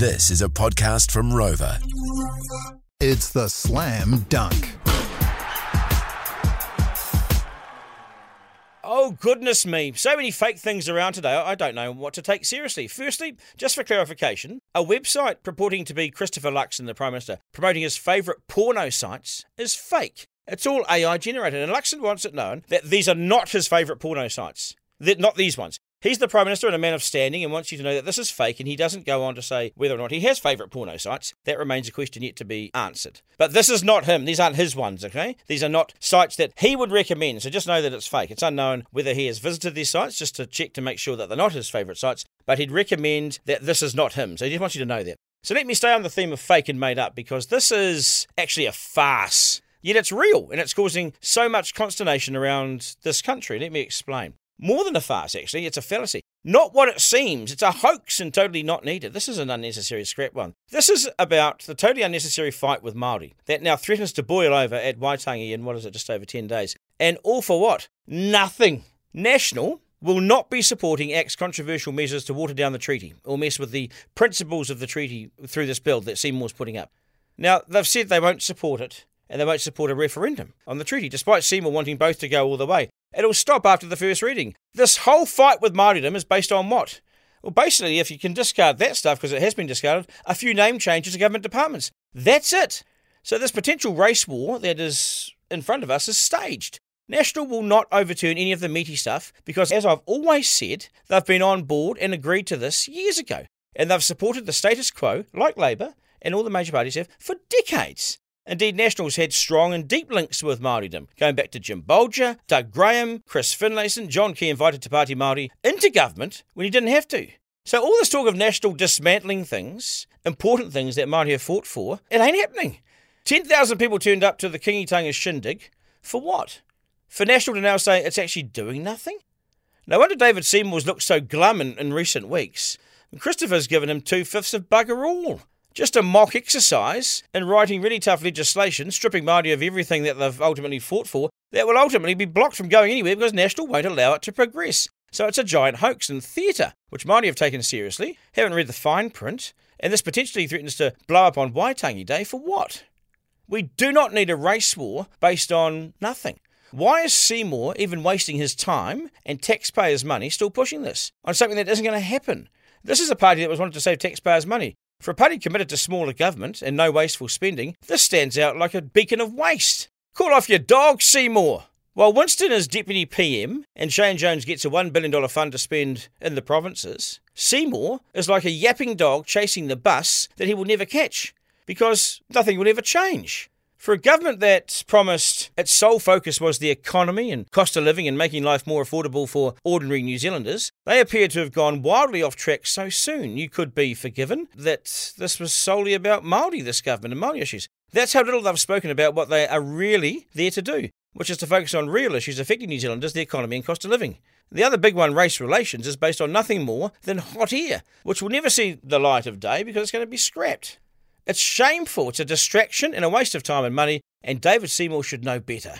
This is a podcast from Rover. It's the Slam Dunc. Oh, goodness me. So many fake things around today, I don't know what to take seriously. Firstly, just for clarification, a website purporting to be Christopher Luxon, the Prime Minister, promoting his favourite porno sites is fake. It's all AI generated, and Luxon wants it known that these are not his favourite porno sites. They're not these ones. He's the Prime Minister and a man of standing and wants you to know that this is fake, and he doesn't go on to say whether or not he has favourite porno sites. That remains a question yet to be answered. But this is not him. These aren't his ones, okay? These are not sites that he would recommend, so just know that it's fake. It's unknown whether he has visited these sites just to check to make sure that they're not his favourite sites, but he'd recommend that this is not him. So he just wants you to know that. So let me stay on the theme of fake and made up because this is actually a farce. Yet it's real and it's causing so much consternation around this country. Let me explain. More than a farce, actually, it's a fallacy. Not what it seems. It's a hoax and totally not needed. This is an unnecessary scrap one. This is about the totally unnecessary fight with Māori that now threatens to boil over at Waitangi in, what is it, just over 10 days. And all for what? Nothing. National will not be supporting Act's controversial measures to water down the treaty or mess with the principles of the treaty through this bill that Seymour's putting up. Now, they've said they won't support it and they won't support a referendum on the treaty, despite Seymour wanting both to go all the way. It'll stop after the first reading. This whole fight with Māoridom is based on what? Well, basically, if you can discard that stuff, because it has been discarded, a few name changes to government departments. That's it. So this potential race war that is in front of us is staged. National will not overturn any of the meaty stuff because, as I've always said, they've been on board and agreed to this years ago. And they've supported the status quo, like Labour and all the major parties have, for decades. Indeed, Nationals had strong and deep links with Māoridom, going back to Jim Bolger, Doug Graham, Chris Finlayson, John Key invited Te Pāti Māori into government when he didn't have to. So all this talk of National dismantling things, important things that Māori have fought for, it ain't happening. 10,000 people turned up to the Kingitanga shindig. For what? For National to now say it's actually doing nothing? No wonder David Seymour's looked so glum in, in recent weeks. Christopher's given him two fifths of bugger all. Just a mock exercise in writing really tough legislation, stripping Māori of everything that they've ultimately fought for, that will ultimately be blocked from going anywhere because National won't allow it to progress. So it's a giant hoax and theatre, which Māori have taken seriously, haven't read the fine print, and this potentially threatens to blow up on Waitangi Day for what? We do not need a race war based on nothing. Why is Seymour even wasting his time and taxpayers' money still pushing this on something that isn't going to happen? This is a party that was wanted to save taxpayers' money. For a party committed to smaller government and no wasteful spending, this stands out like a beacon of waste. Call off your dog, Seymour! While Winston is Deputy PM and Shane Jones gets a $1 billion fund to spend in the provinces, Seymour is like a yapping dog chasing the bus that he will never catch because nothing will ever change. For a government that promised its sole focus was the economy and cost of living and making life more affordable for ordinary New Zealanders, they appear to have gone wildly off track so soon. You could be forgiven that this was solely about Māori, this government, and Māori issues. That's how little they've spoken about what they are really there to do, which is to focus on real issues affecting New Zealanders, the economy and cost of living. The other big one, race relations, is based on nothing more than hot air, which will never see the light of day because it's going to be scrapped. It's shameful. It's a distraction and a waste of time and money, and David Seymour should know better.